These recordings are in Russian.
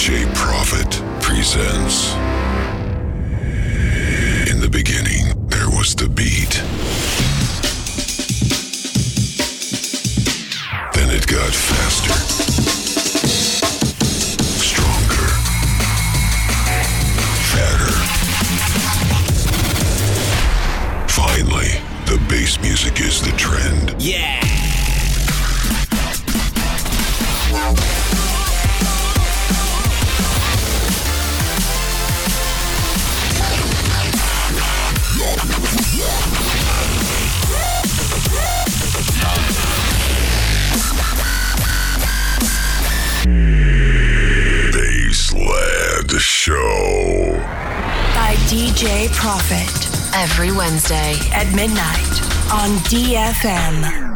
DJ Prophet presents. In the beginning, there was the beat. Wednesday. at midnight on DFM.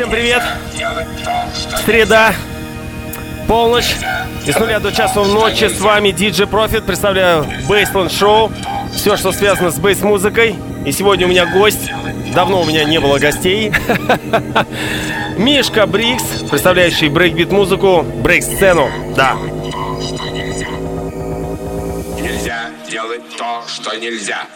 Всем привет! Среда, полночь, и с нуля до часу ночи с вами DJ Profit. Представляю Bassland Show, все, что связано с bass музыкой. И сегодня у меня гость, давно у меня не было гостей. Мишка Brix, представляющий брейкбит музыку, break сцену. Да, Нельзя делать то, что. Нельзя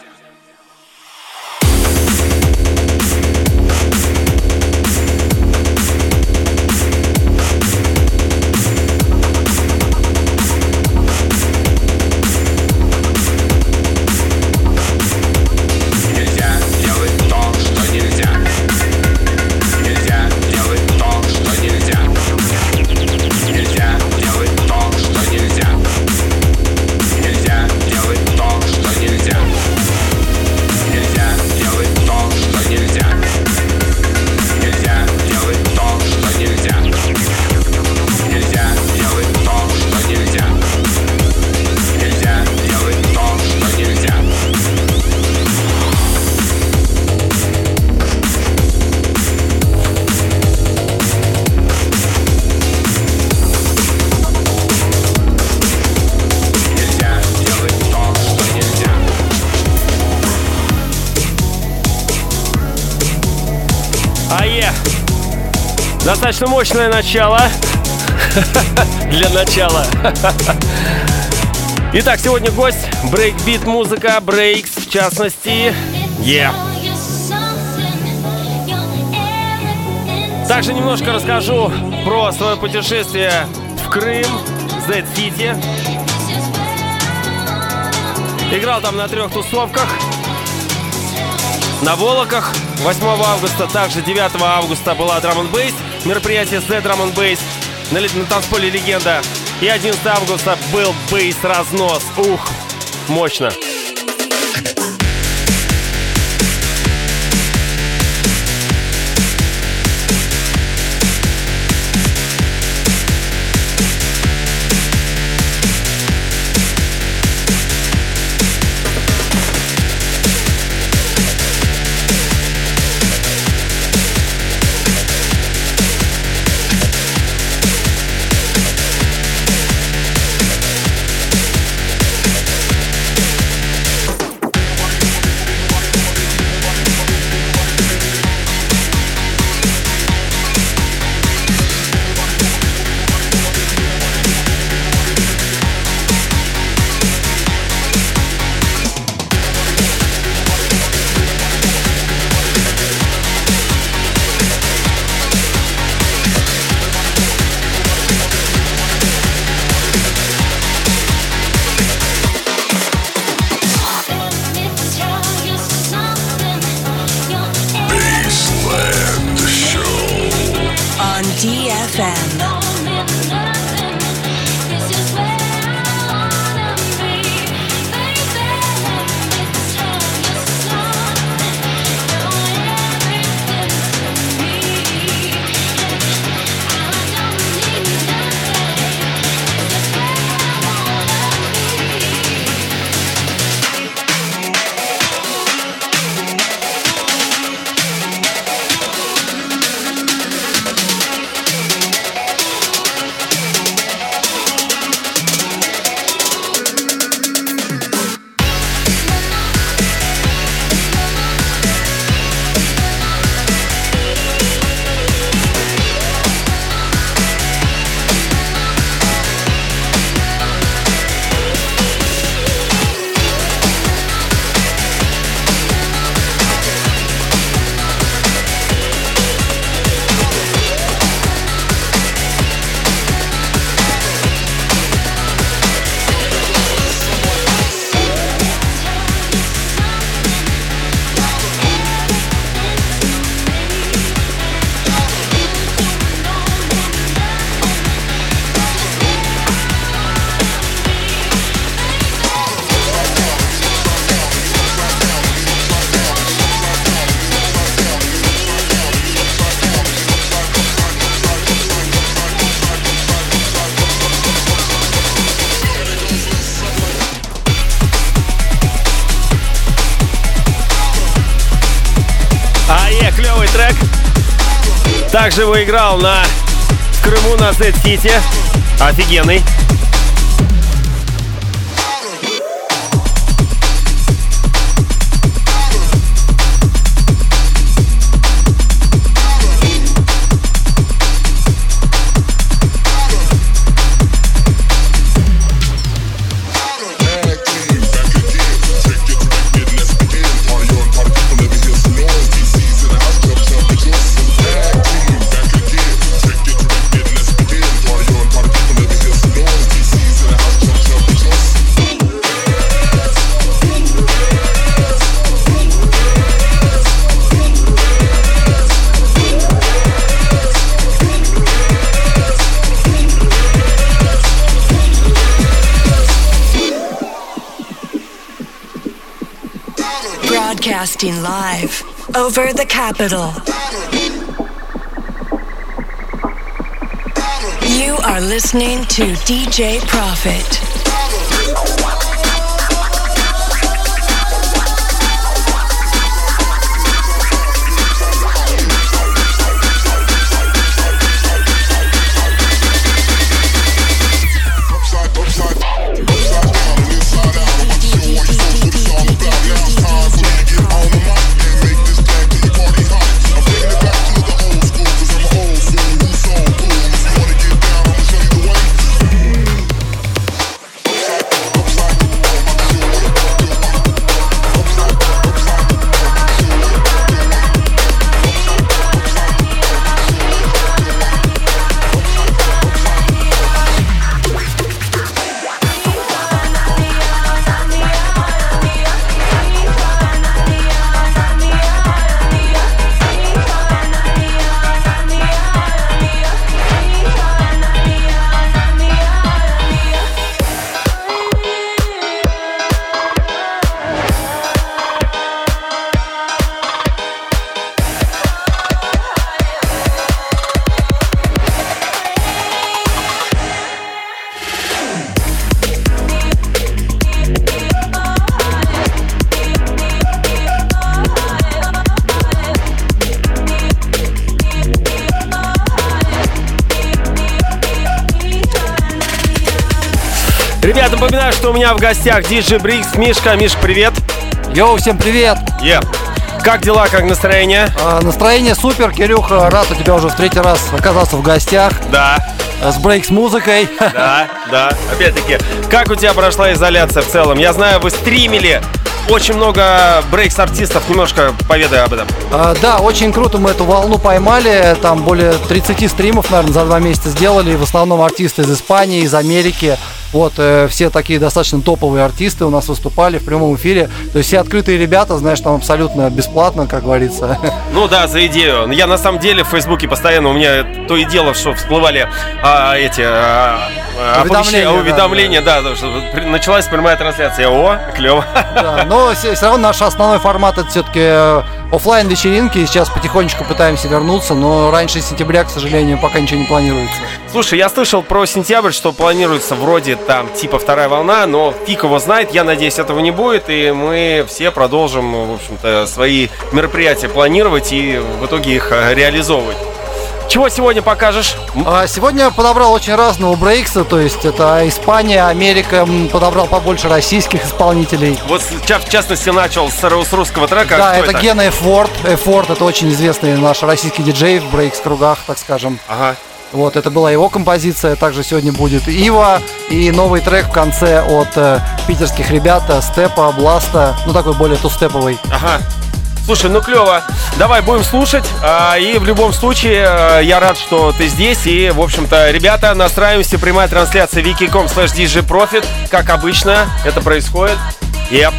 Достаточно мощное начало. Для начала. Итак, сегодня гость. Брейкбит музыка, брейкс в частности. Yeah. Также немножко расскажу про свое путешествие в Крым, Z-City. Играл там на трех тусовках. На Волоках 8 августа, также 9 августа была Drum and Bass, мероприятие Z Drum and Bass на, на танцполе Легенда. И 11 августа был бейс разнос. Ух, мощно. Также выиграл на Крыму на Z-City. Офигенный. Broadcasting live over the capital. You are listening to DJ Profit. Что у меня в гостях диджей Brix. Мишка, Миш, привет. Yo, всем привет! Yeah. Как дела, как настроение? А, настроение супер, Кирюха, рад у тебя уже в третий раз оказаться в гостях Да, с breaks музыкой. да, да. Опять-таки, как у тебя прошла изоляция в целом? Я знаю, вы стримили очень много breaks артистов. Немножко поведай об этом. А, Да, очень круто мы эту волну поймали, там более 30 стримов, наверное, за два месяца сделали, в основном артисты из Испании, из Америки. Вот, э, все такие достаточно топовые артисты у нас выступали в прямом эфире. То есть все открытые ребята, знаешь, там абсолютно бесплатно, как говорится. Ну да, за идею. Я на самом деле в Фейсбуке постоянно у меня то и дело, что всплывали а, эти а, а, Уведомления, оповещения, да, уведомления, да, да, что при- началась прямая трансляция. О, клево. Да, но все, равно наш основной формат это все-таки офлайн вечеринки. Сейчас потихонечку пытаемся вернуться, но раньше сентября, к сожалению, пока ничего не планируется. Слушай, я слышал про сентябрь, что планируется вроде там типа вторая волна, но фиг его знает. Я надеюсь, этого не будет, и мы все продолжим, в общем-то, свои мероприятия планировать и в итоге их э, реализовывать. Чего сегодня покажешь? А Сегодня подобрал очень разного брейкса, то есть это Испания, Америка, подобрал побольше российских исполнителей. Вот в ча- в частности начал с, с русского трека. Да, Кто это Гена Эфорт. Эфорт это очень известный наш российский диджей в брейкс-кругах, так скажем. Ага. Вот, это была его композиция, также сегодня будет Ива и новый трек в конце от э, питерских ребят э, Степа, Бласта, ну такой более тустеповый. Ага. Слушай, ну клево. Давай будем слушать. А, и в любом случае, э, я рад, что ты здесь. И, в общем-то, ребята, настраиваемся. Прямая трансляция wiki.com slash Profit. Как обычно, это происходит. Yep.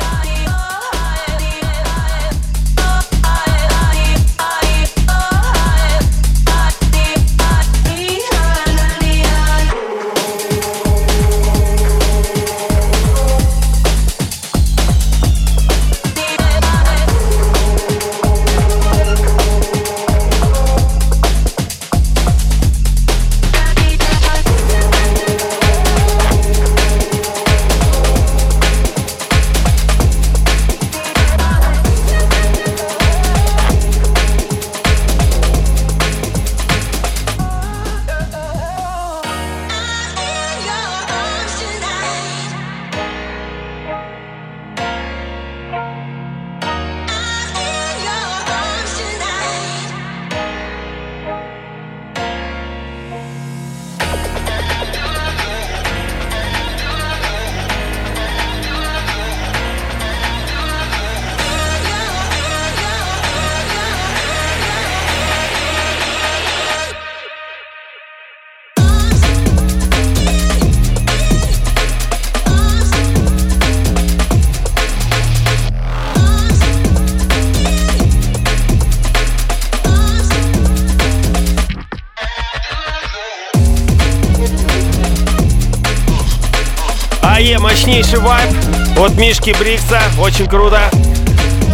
Мощнейший вайб от Мишки Brix а. Очень круто.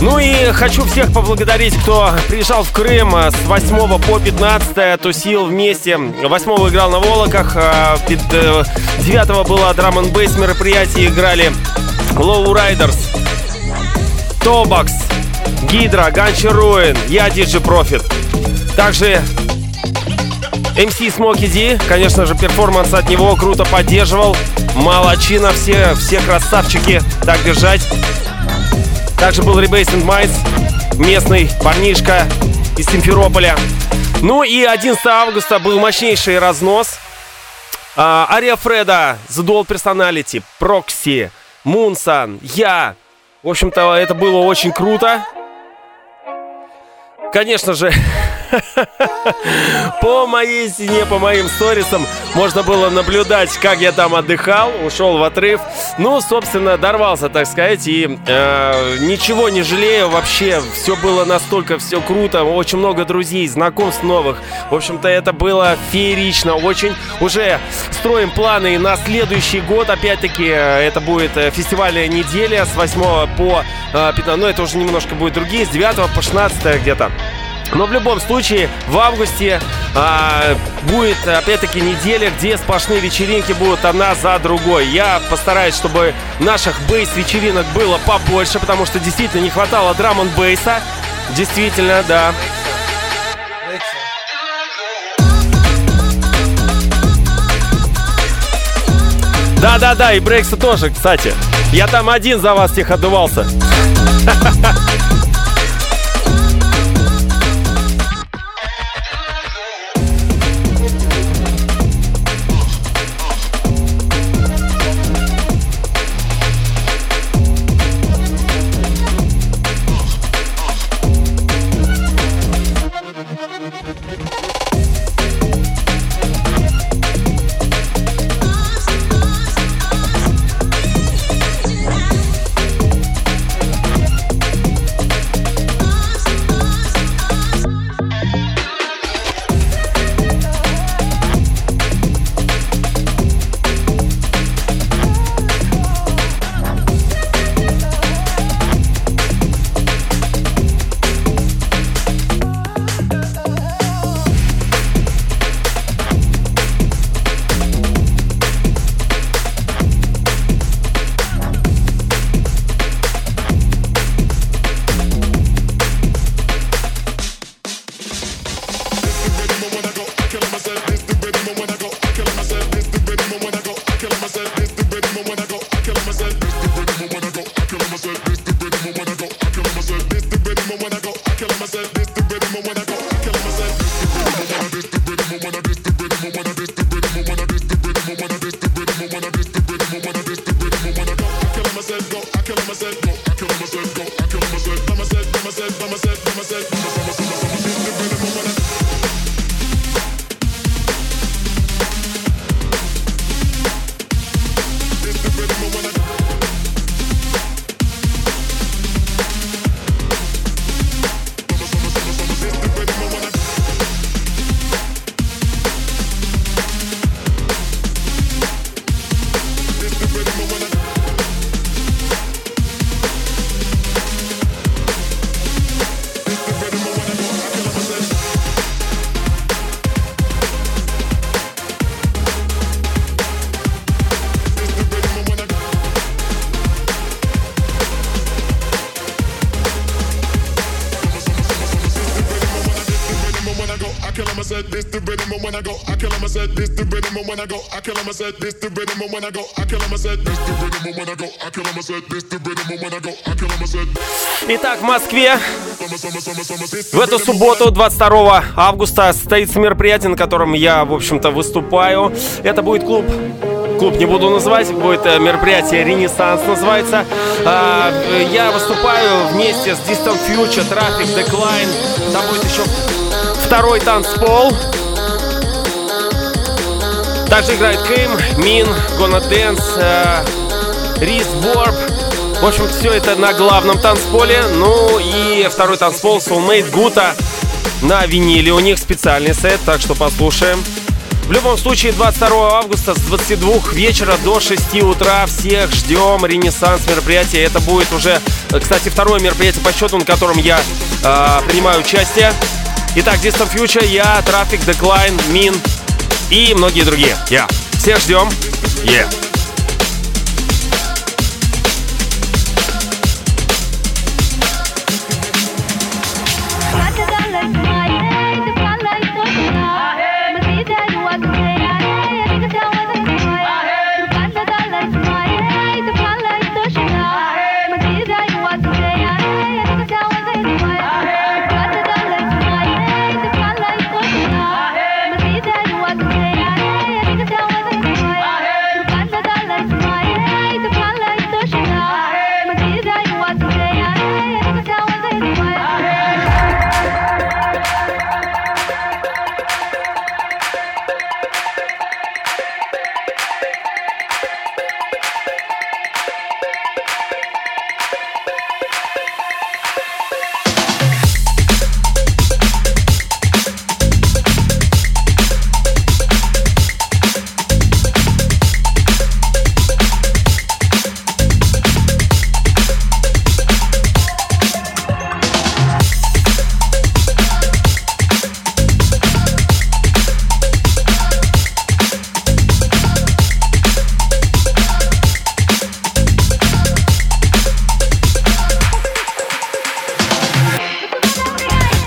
Ну и хочу всех поблагодарить, кто приезжал в Крым с 8 по 15 тусил вместе. 8 играл на Волоках, 9 э, было drum n bass мероприятие, играли Low Riders, Тобакс, Гидра, Gancher Ruin, я DJ Profit. Также MC Smokey D, конечно же, перформанс от него круто поддерживал. Молодчина, все, все красавчики, так держать. Также был Rebase and Mice, местный парнишка из Симферополя. Ну и 11 августа был мощнейший разнос. А, Ария Фреда, The Dual Personality, Прокси, Мунсан, я. В общем-то, это было очень круто. Конечно же, по моей стене, по моим сторисам можно было наблюдать, как я там отдыхал, ушел в отрыв. Ну, собственно, дорвался, так сказать, и э, ничего не жалею вообще. Все было настолько все круто, очень много друзей, знакомств новых. В общем-то, это было феерично, очень. Уже строим планы на следующий год. Опять-таки, э, это будет э, фестивальная неделя с 8 по 15, э, ну, это уже немножко будет другие, с 9 по 16 где-то. Но в любом случае, в августе а, будет, опять-таки, неделя, где сплошные вечеринки будут одна за другой. Я постараюсь, чтобы наших бейс-вечеринок было побольше, потому что действительно не хватало драм н бейса. Действительно, да. Да-да-да, и Брейкса тоже, кстати. Я там один за вас всех отдувался. said this the rhythm when I go. I kill him, I said this the rhythm when I go. I kill him, I said this the rhythm when I go. I kill him, I said. Итак, в Москве в эту субботу, 22 августа, состоится мероприятие, на котором я, в общем-то, выступаю. Это будет клуб клуб не буду называть, будет э, мероприятие «Ренессанс» называется. А, я выступаю вместе с Distant Future, Traffic, Decline. Там будет еще второй танцпол. Также играет Кейм, Мин, Gonna Dance, э, Рис Ворп. В общем, все это на главном танцполе. Ну и второй танцпол Soulmate Гута на виниле. У них специальный сет, так что послушаем. В любом случае, 22 августа с 22 вечера до 6 утра всех ждем. Ренессанс мероприятие. Это будет уже, кстати, второе мероприятие по счету, на котором я э, принимаю участие. Итак, Distant Future, я, Traffic, Decline, Min и многие другие. Я. Всех ждем. Yeah.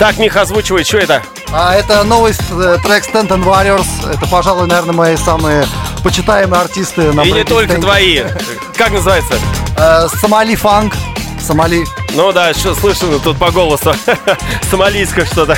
Так, Миха, озвучивай, что это? А это новый э, трек Stanton Warriors. Это, пожалуй, наверное, мои самые почитаемые артисты на И не только твои. Как называется? Сомали фанк. Сомали. Ну да, что слышно тут по голосу. Сомалийское что-то.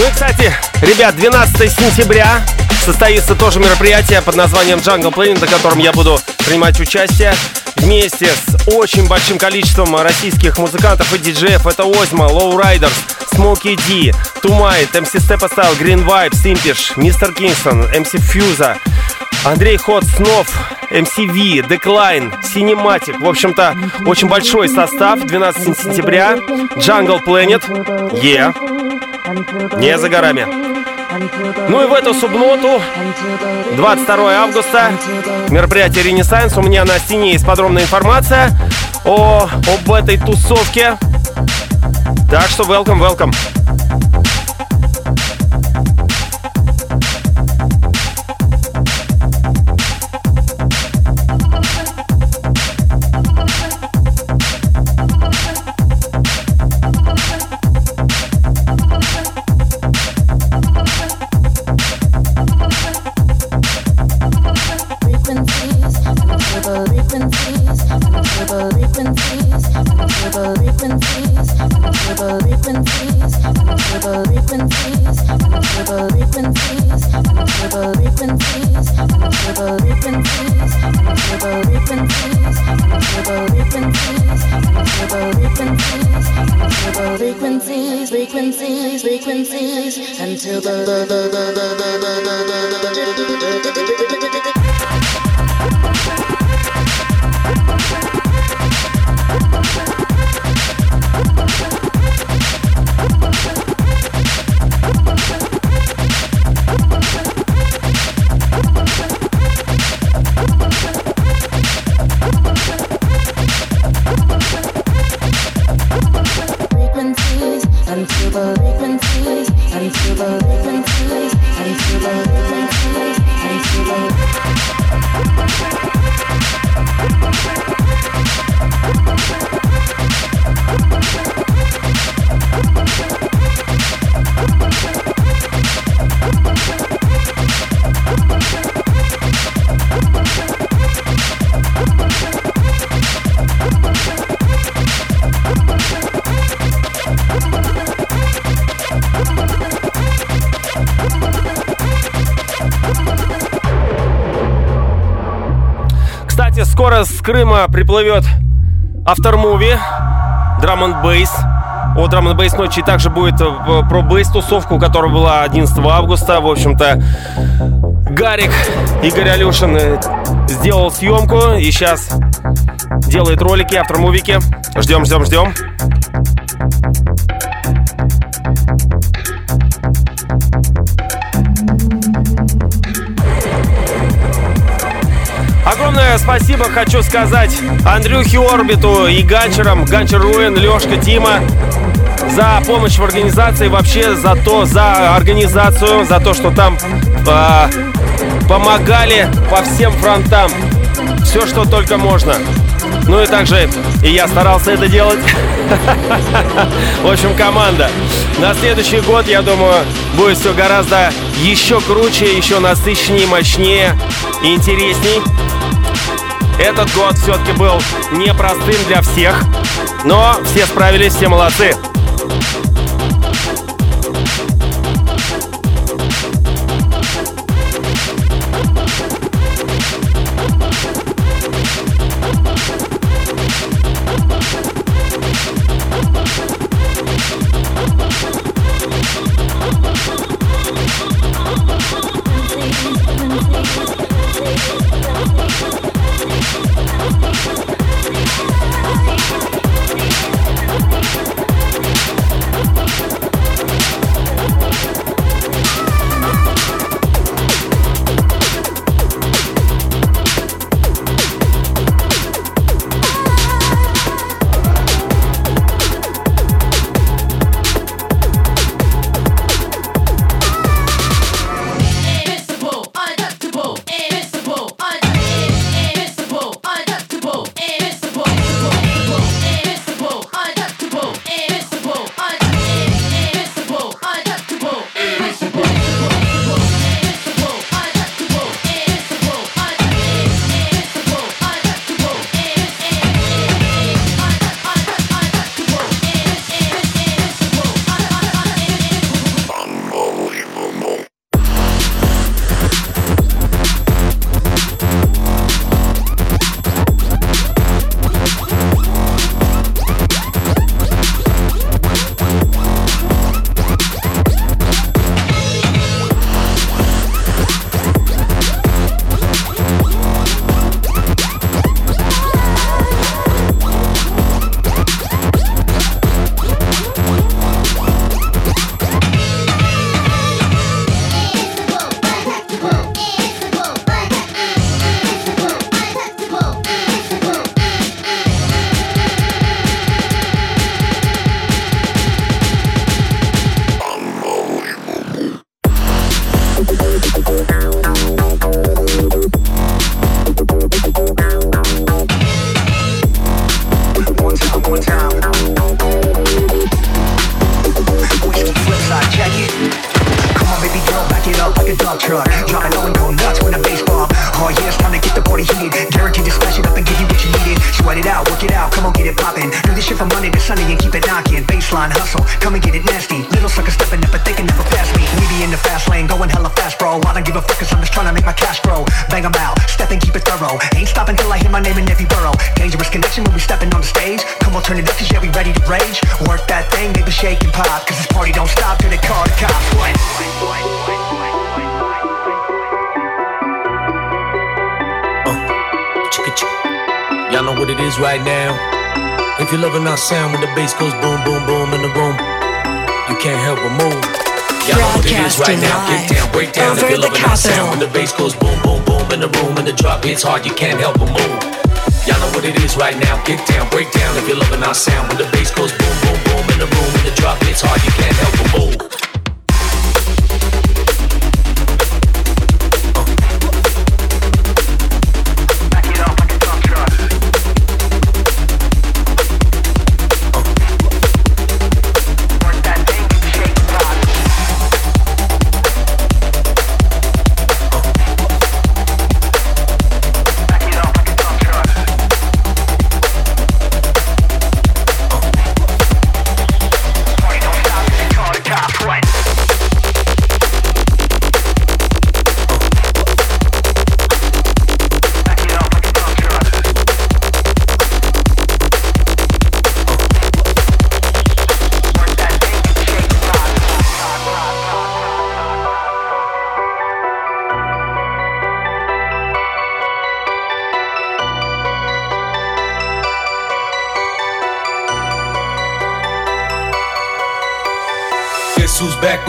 Ну и, кстати, ребят, 12 сентября состоится тоже мероприятие под названием Jungle Planet, на котором я буду принимать участие вместе с очень большим количеством российских музыкантов и диджеев. Это Озма, Low Riders, Smokey D, Тумайт, MC Step Style, Green Vibe, Simpish, Мистер Кингстон, MC Фьюза, Андрей Ход, Снов, MCV, Decline, Cinematic. В общем-то, очень большой состав. 12 сентября. Jungle Planet. Yeah. Не за горами. Ну и в эту субботу, 22 августа, мероприятие «Ренессанс». У меня на стене есть подробная информация о, об этой тусовке. Так что welcome, welcome. Крыма приплывет Aftermovie, Drum and Bass. О Drum and Bass ночи также будет э, про бейс тусовку, которая была 11 августа. В общем-то, Гарик Игорь Алюшин э, сделал съемку и сейчас делает ролики, автормувики. Ждем, ждем, ждем. Огромное спасибо хочу сказать Андрюхе Орбиту и Ганчерам, Ганчер Руин, Лешка, Тима за помощь в организации, вообще за то, за организацию, за то, что там а, помогали по всем фронтам. Все, что только можно. Ну и также и я старался это делать. В общем, команда. На следующий год, я думаю, будет все гораздо еще круче, еще насыщеннее, мощнее и интересней. Этот год все-таки был непростым для всех, но все справились, все молодцы. If you're loving our sound when the bass goes boom, boom, boom in the room, you can't help but move. Y'all know what it is right now. Get down, break down. If you're loving our sound when the bass goes boom, boom, boom in the room and the drop hits hard, you can't help but move. Y'all know what it is right now. Get down, break down. If you're loving our sound when the bass goes boom, boom, boom in the room and the drop hits hard, you Guess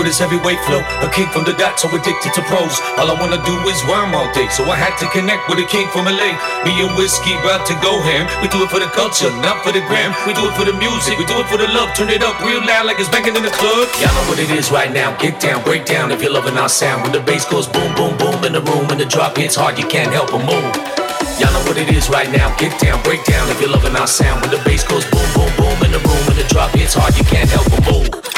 with his heavyweight flow? A king from the dot, so addicted to pros. All I wanna do is rhyme all day, so I had to connect with a king from LA. Me and whiskey about to go ham. We do it for the culture, not for the gram. We do it for the music, we do it for the love. Turn it up real loud like it's banging in the club. Y'all know what it is right now. Get down, break down if you're loving our sound. When the bass goes boom, boom, boom in the room, when the drop hits hard, you can't help but move. Y'all know what it is right now. Get down, break down if you're loving our sound. When the bass goes boom, boom, boom in the room, when the drop hits hard, you can't help but move.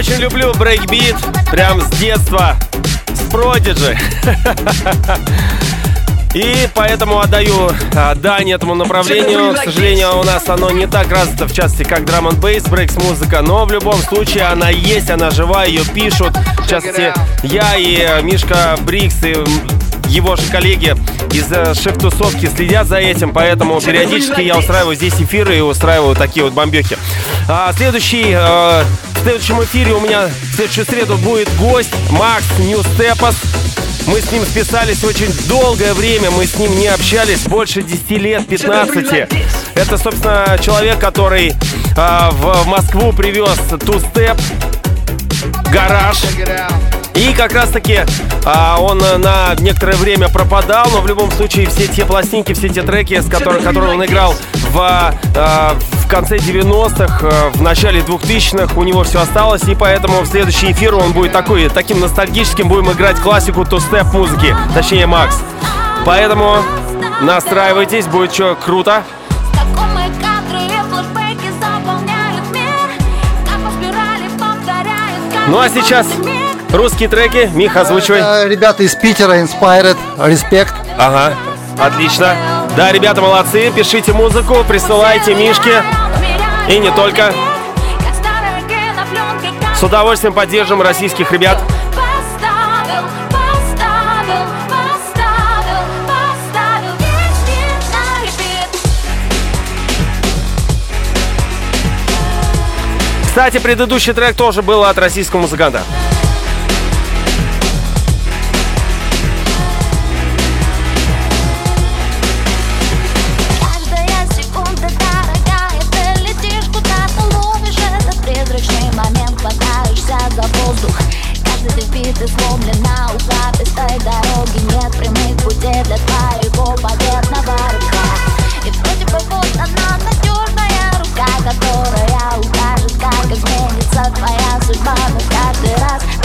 Очень люблю брейкбит, прям с детства, с Prodigy. И поэтому отдаю а, дань этому направлению. К сожалению, у нас оно не так развито, в частности, как drum n bass, breaks музыка, но в любом случае она есть, она жива, ее пишут. В частности, я и э, Мишка Brix и его же коллеги из э, шеф-тусовки следят за этим, поэтому периодически я устраиваю здесь эфиры и устраиваю такие вот бомбехи. А, следующий, э, в следующем эфире у меня в следующую среду будет гость Макс Ньюстепас. Мы с ним списались очень долгое время, мы с ним не общались больше 10 лет, 15. Это, собственно, человек, который а, в Москву привез ту-степ, гараж. И как раз таки он э, на некоторое время пропадал, но в любом случае все те пластинки, все те треки, с которых, которые он играл в, а, в конце 90-х, э, в начале 2000-х, у него все осталось, и поэтому в следующий эфир он будет такой, таким ностальгическим, будем играть классику ту-степ музыки, точнее Макс. Поэтому настраивайтесь, будет что круто. Ну а сейчас русские треки, Мих, озвучивай. Э, Ребята из Питера, Inspired, Respect. Ага, отлично. Да, ребята, молодцы. Пишите музыку, присылайте Мишке. И не только. С удовольствием поддержим российских ребят. Поставил, поставил, поставил, поставил Весь мир на репит Кстати, предыдущий трек тоже был от российского музыканта. Изменится твоя судьба, но каждый раз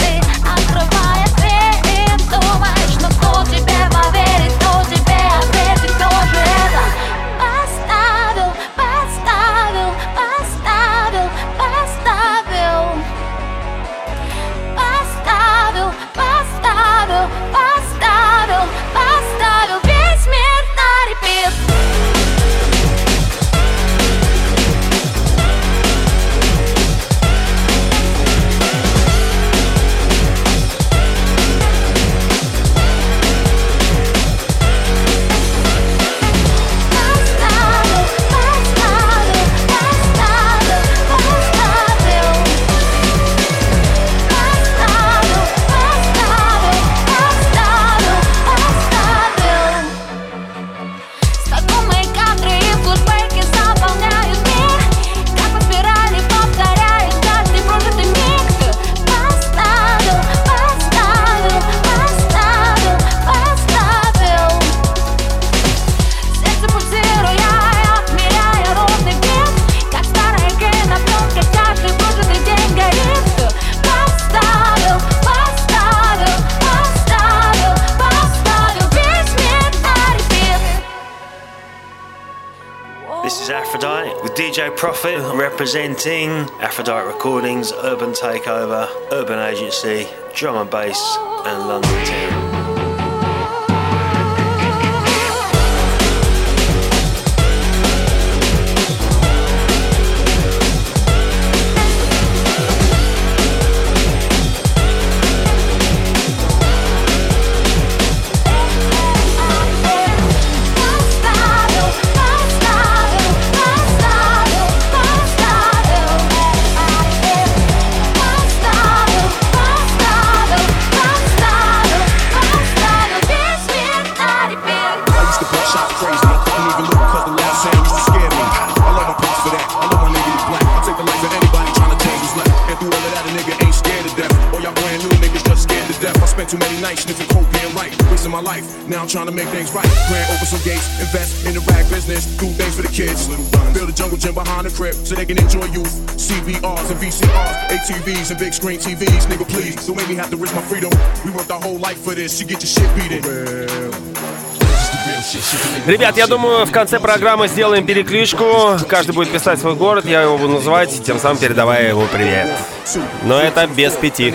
representing Aphrodite Recordings, Urban Takeover, Urban Agency, Drum and Bass, and London. I'm trying to make things right. Grand open some gates. Invest in the rag business. Do things for the kids. Build a jungle gym behind the crib so they can enjoy youth. CBRs and VCRs. ATVs and big screen TVs. Nigga, please. Don't make me have to risk my freedom. We worked our whole life for this. You get your shit beat it. Ребят, я думаю, в конце программы сделаем перекличку. Каждый будет писать свой город, я его буду называть, тем самым передавая его привет. Но это без пяти.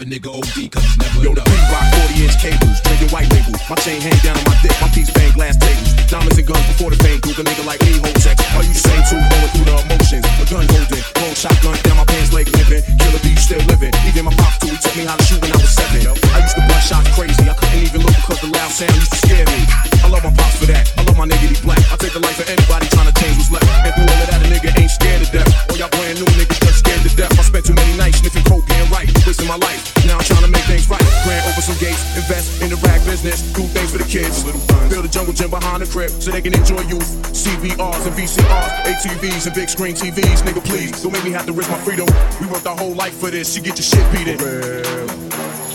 Have a nigga OD, cause never Yo, the enough. P-Rock 40 inch cables, drinking white label. My chain hang down on my dick, my piece bang glass tables. Diamonds and guns before the fame, Duke a nigga like me hold sex. Are you same too, going through the emotions? A gun holding, roll shotgun down my pants leg limping. Killer B still living. Even my pops too, he taught me how to shoot when I was seven. I used to bust shots crazy, I couldn't even look because the loud sound used to scare me. I love my pops for that, I love my nigga, he black. I take the life of anybody trying to change what's left. And through all of that, a nigga ain't scared to death. All y'all brand new niggas to death. I spent too many nights sniffing coke, getting right, wasting my life. Now I'm trying to make things right. Grand open some gates, invest in the rag business, do things for the kids. Build a jungle gym behind the crib so they can enjoy youth. CBRs and VCRs, ATVs and big screen TVs. Nigga, please don't make me have to risk my freedom. We worked our whole life for this. You get your shit beat it.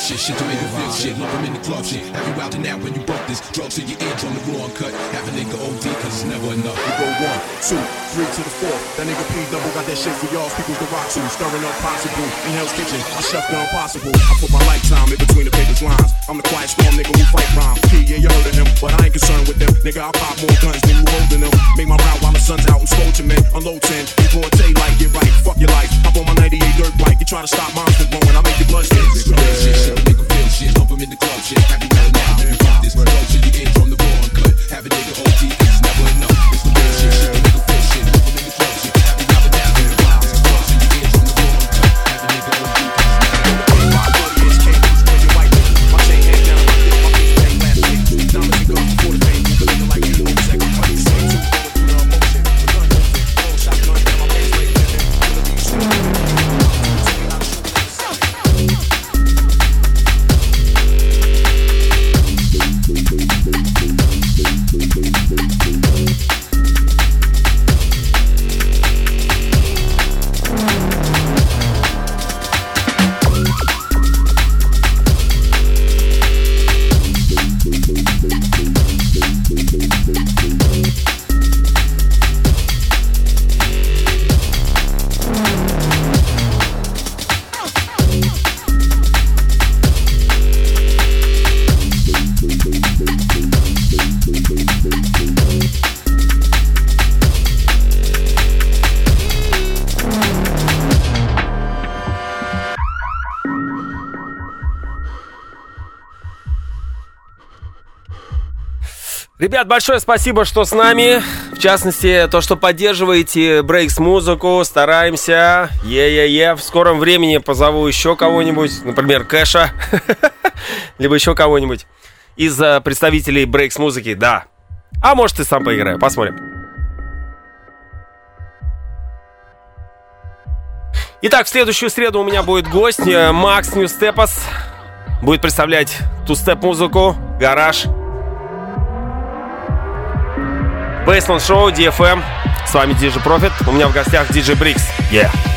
It's shit, shit to make 'em feel shit. Lump 'em in the club, shit. Have you out and out when you bump this? Drugs to your on the raw cut. Have a nigga OD, cause it's never enough. We go one, two, three to the four. That nigga P double got that shit for y'all. People's the rock to stirring up possible in Hell's Kitchen. I chef the impossible. I put my lifetime in between the paper's lines. I'm the quiet storm nigga who fight rhyme. P, yeah, you heard of him, but I ain't concerned with them. Nigga, I pop more guns than you holding them. Make my route while the sun's out and your men. Unload 10, in broad daylight, get right, fuck your life. Hop on my 98 dirt bike. You try to stop mine from growing. I make your blood stick shit. Feel shit. In the club shit. I can tell this. You get from the born. Have a nigga OT. It's never enough. It's the bullshit shit. Ребят, большое спасибо, что с нами. В частности, то, что поддерживаете Брейкс музыку. Стараемся. Е-е-е. В скором времени позову еще кого-нибудь. Например, Кэша. Либо еще кого-нибудь из э, представителей Брейкс музыки. Да. А может и сам поиграю. Посмотрим. Итак, в следующую среду у меня будет гость э, Макс Ньюстепас. Будет представлять ту-степ музыку, гараж. Бейсленд Шоу, DFM. С вами DJ Profit. У меня в гостях DJ Bricks. Yeah.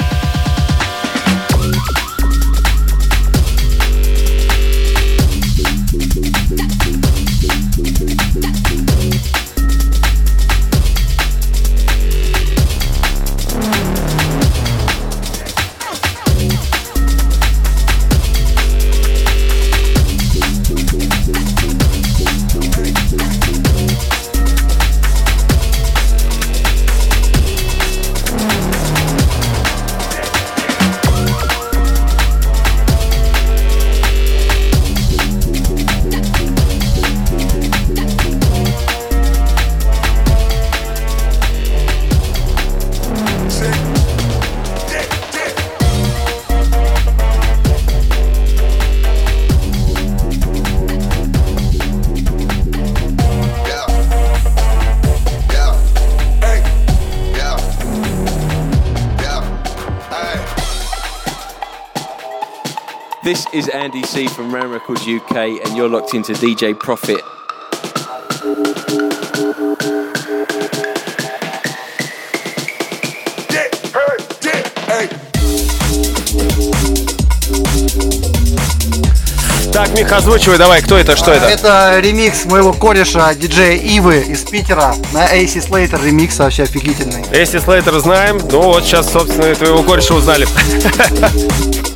Is Andy C from Ram Records UK, and you're locked into DJ Profit. Так, Мих, озвучивай давай, кто это, что это? Это ремикс моего кореша, диджея Ивы из Питера на AC Slater ремикс вообще офигительный. Эсси Слейтер знаем. Ну вот сейчас, собственно, и твоего кореша узнали.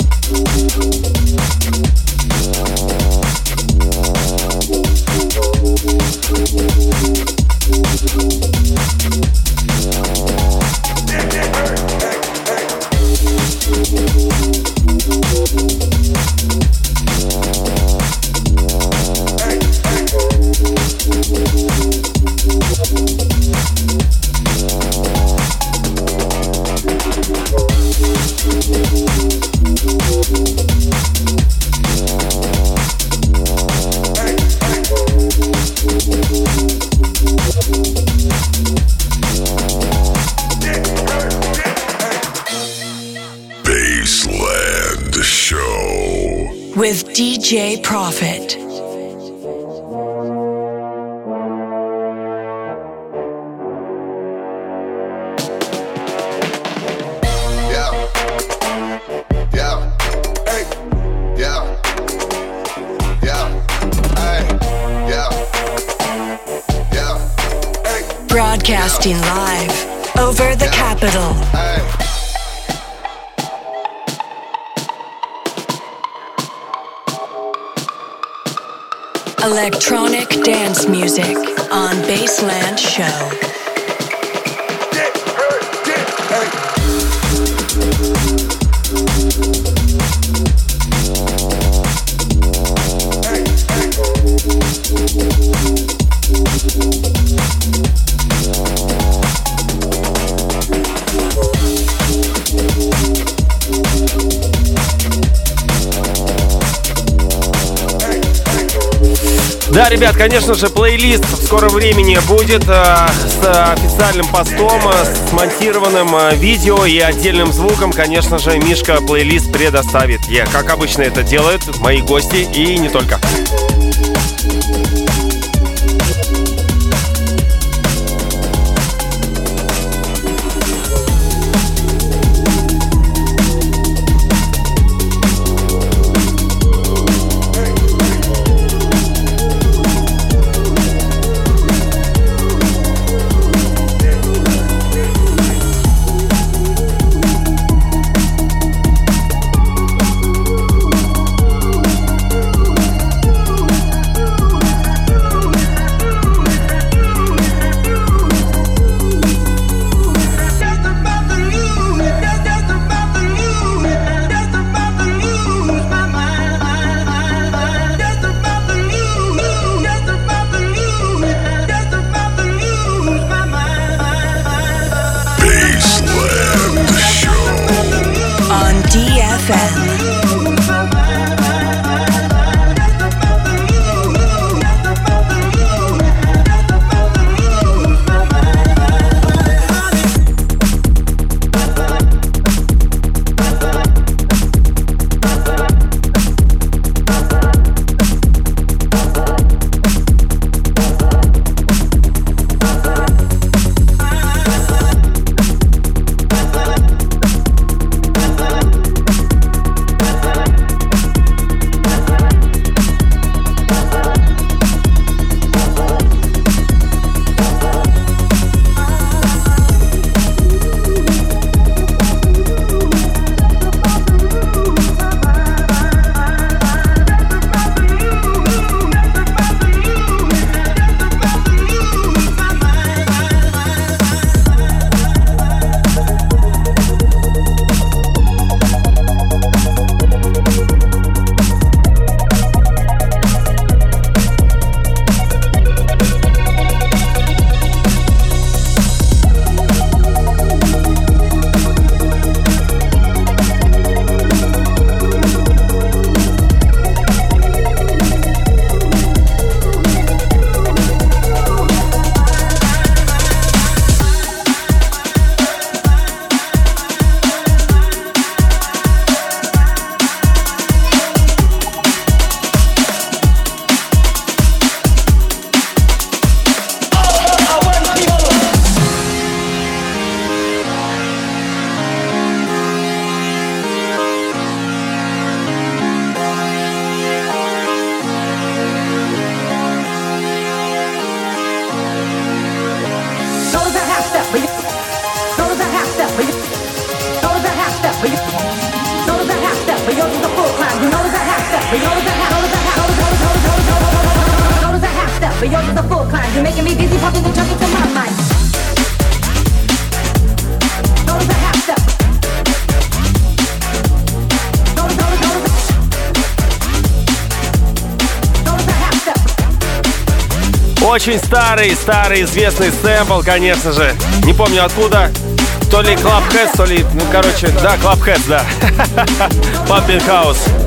DJ Profit. Да, ребят, конечно же, плейлист в скором времени будет э, с официальным постом, э, смонтированным э, видео и отдельным звуком. Конечно же, Мишка плейлист предоставит. Я, как обычно это делают мои гости и не только. очень старый, старый известный сэмпл, конечно же. Не помню откуда. То ли Club Heads, то ли, ну, короче, да, Club Heads, да. Pumping House.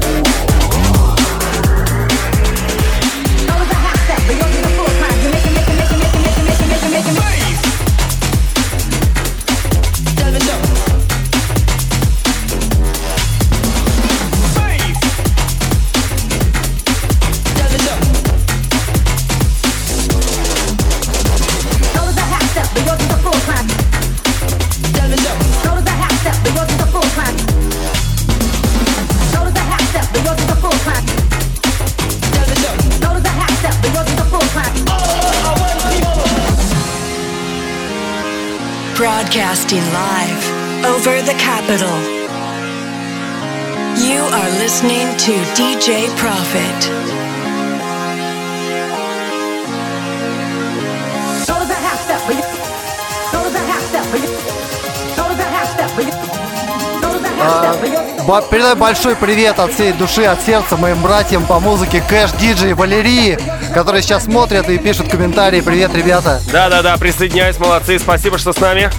Broadcasting live over the capital. You are listening to DJ Profit. Go that half step, that half step, that half step. Передай большой привет от всей души, от сердца моим братьям по музыке Кэш, Диджей, Валерии, которые сейчас смотрят и пишут комментарии. Привет, ребята. Да-да-да, присоединяюсь, молодцы. Спасибо, что с нами.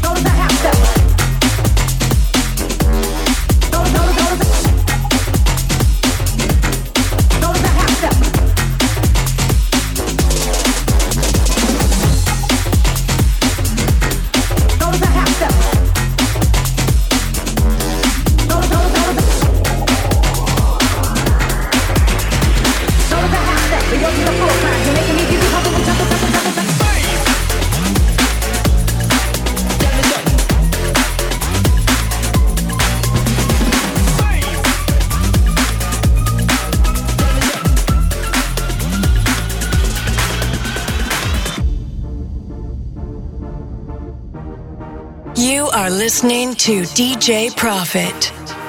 You are listening to DJ Profit.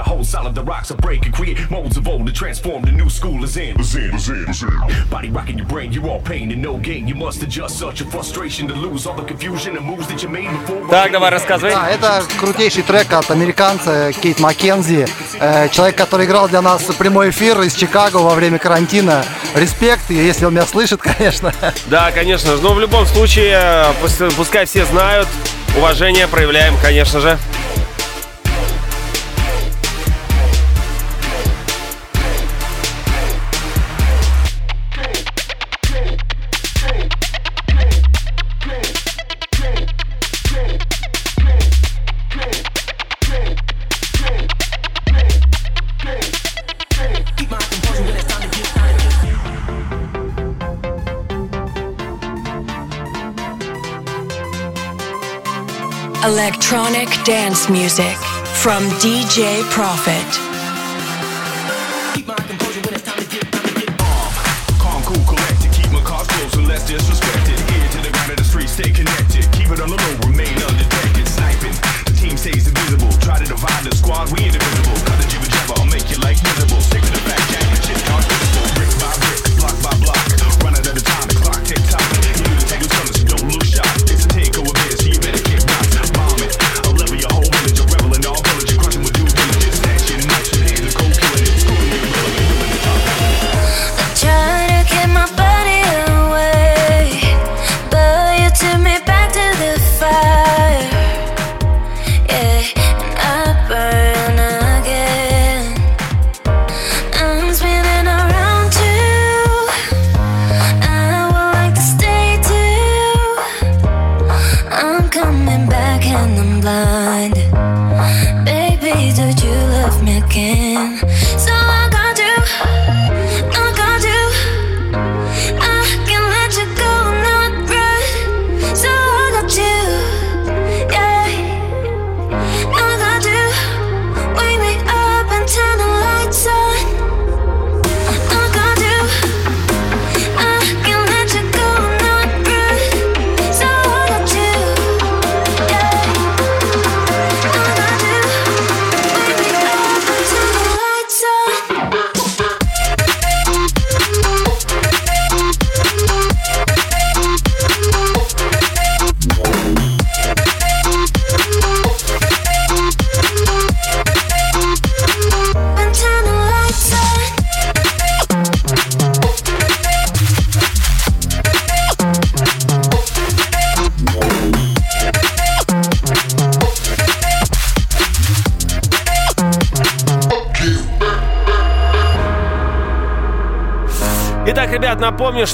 A whole solid, the rocks are breaking. Create molds of old to transform. The new school is in. Body rocking your brain, you all pain and no gain. You must adjust such a frustration to lose all the confusion and moves that you made before. Так, давай рассказывай. Да, это крутейший трек от американца Кейт Маккензи. Э, человек, который играл для нас прямой эфир из Чикаго во время карантина. Респект, если он меня слышит, конечно. Да, конечно же. Но в любом случае, э, пускай все знают, уважение проявляем, конечно же. Electronic dance music from DJ Profit.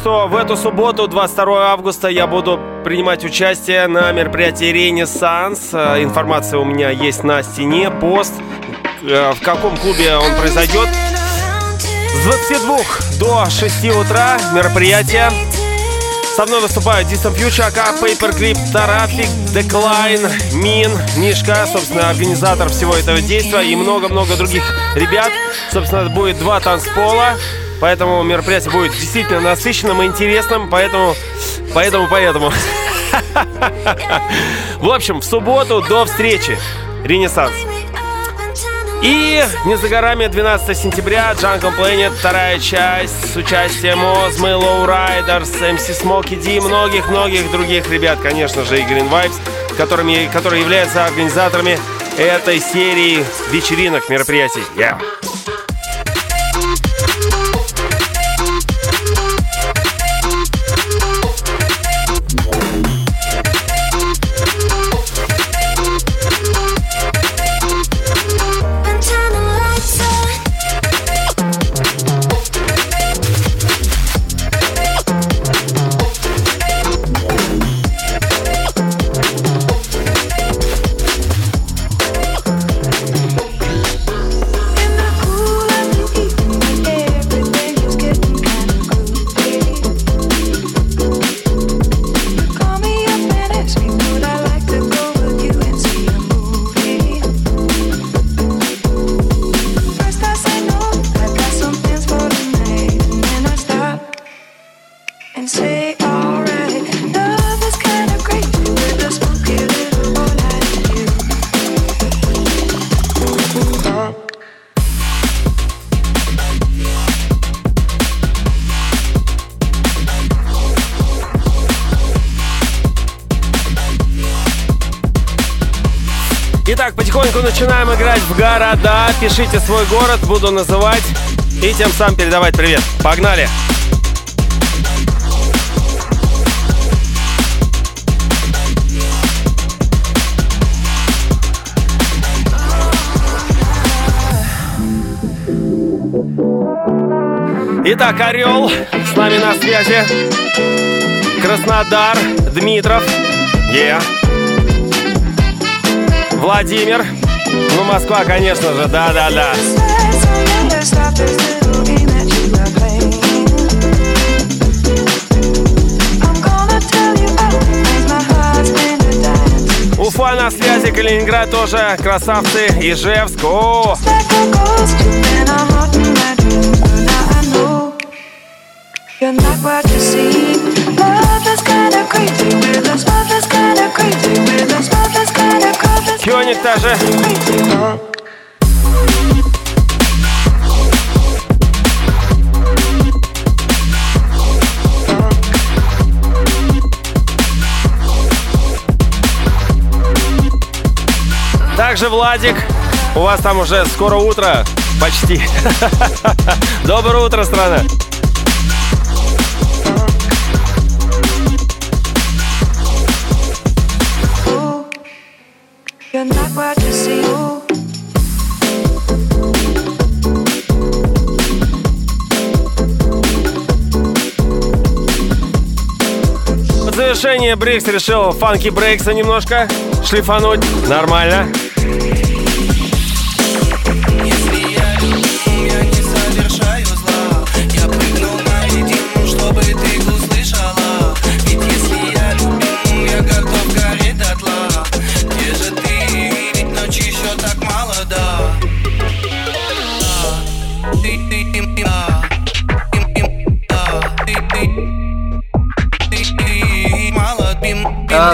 что в эту субботу, 22 августа, я буду принимать участие на мероприятии «Ренессанс». Э, информация у меня есть на стене, пост, э, в каком клубе он произойдет. С 22 до 6 утра мероприятие. Со мной выступают Distant Future, AK, Paperclip, Tarafik, Decline, Min, Мишка, собственно, организатор всего этого действия и много-много других ребят. Собственно, будет два танцпола. Поэтому мероприятие будет действительно насыщенным и интересным. Поэтому, поэтому, поэтому. В общем, в субботу до встречи. Ренессанс. И не за горами 12 сентября Jungle Planet, вторая часть с участием Озмы, Low Riders, MC Smoky D и многих-многих других ребят, конечно же, и Green Vibes, которыми, которые являются организаторами этой серии вечеринок, мероприятий. Yeah. пишите свой город, буду называть и тем самым передавать привет. Погнали! Итак, Орел с нами на связи. Краснодар, Дмитров, yeah. Владимир, ну, Москва, конечно же, да-да-да. Уфа на связи, Калининград тоже, красавцы, Ижевск. О! You're not what you seem. Love is kinda crazy with us. Love is kinda crazy with us. Love is kinda crazy. Кёник тоже. Также Владик, у вас там уже скоро утро, почти. Доброе утро, страна. Завершение Брикс решил фанки брейкса немножко шлифануть. Нормально.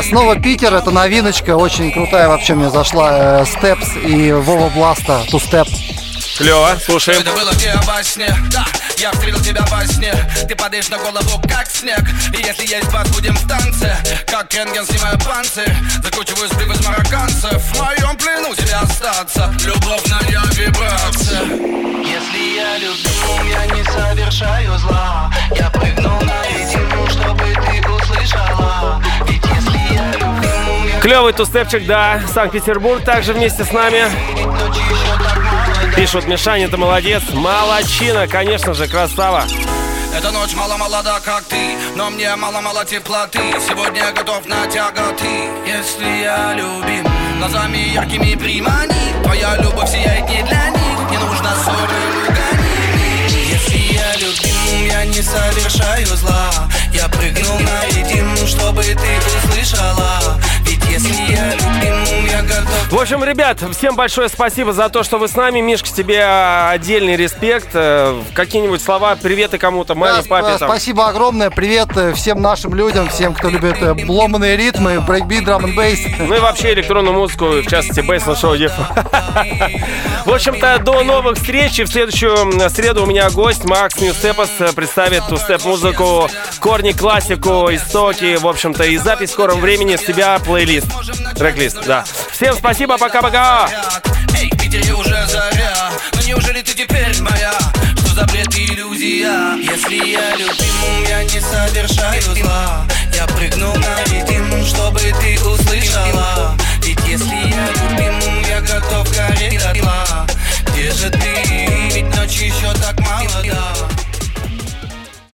Снова Питер, это новиночка, очень крутая вообще мне зашла. Степс и Вова Бласта, Ту Степ. Клево, слушаем. Это было где во сне, да Я встретил тебя во сне. Ты падаешь на голову, как снег. И если есть бас, будем в танце. Как рентген, снимаю панцирь Закручиваю сбрив из марокканцев. В моем плену тебе остаться. Любовная вибрация. Если я любим, я не совершаю зла. Я прыгнул на ледину, чтобы ты услышала Клевый тустепчик, да. Санкт-Петербург также вместе с нами. Пишут, Мишаня, ты молодец. Молодчина, конечно же, красава. Эта ночь мало молода, как ты Но мне мало-мало теплоты Сегодня я готов на тяготы Если я любим Глазами яркими примани Твоя любовь сияет не для них Не нужно ссоры ругани Если я любим, я не совершаю зла Я прыгнул на ледину, чтобы ты услышала Ведь если я любим, я готов В общем, ребят, всем большое спасибо за то, что вы с нами. Мишка, тебе а, отдельный респект. Э, Какие-нибудь слова, приветы кому-то, маме, Да, папе. сп- там. Спасибо огромное, привет э, всем нашим людям, всем, кто любит э, ломаные ритмы, брейкбит, драм н бейс. Ну и вообще электронную музыку, в частности, Bassland Show DFM. В общем-то, до новых встреч. И в следующую среду у меня гость Макс Ньюстепас э, представит two step музыку, корни Сегодня классику, истоки, в общем-то, и запись в скором времени с тебя плейлист. Трек-лист, да. Всем спасибо, пока-пока! Эй, Питере уже заря, но неужели ты теперь моя? Что за бред иллюзия? Если я любим, я не совершаю зла. Я прыгнул на ритм, чтобы ты услышала. Ведь если я любим, я готов гореть до дна. Где же ты? Ведь ночи еще так мало, да.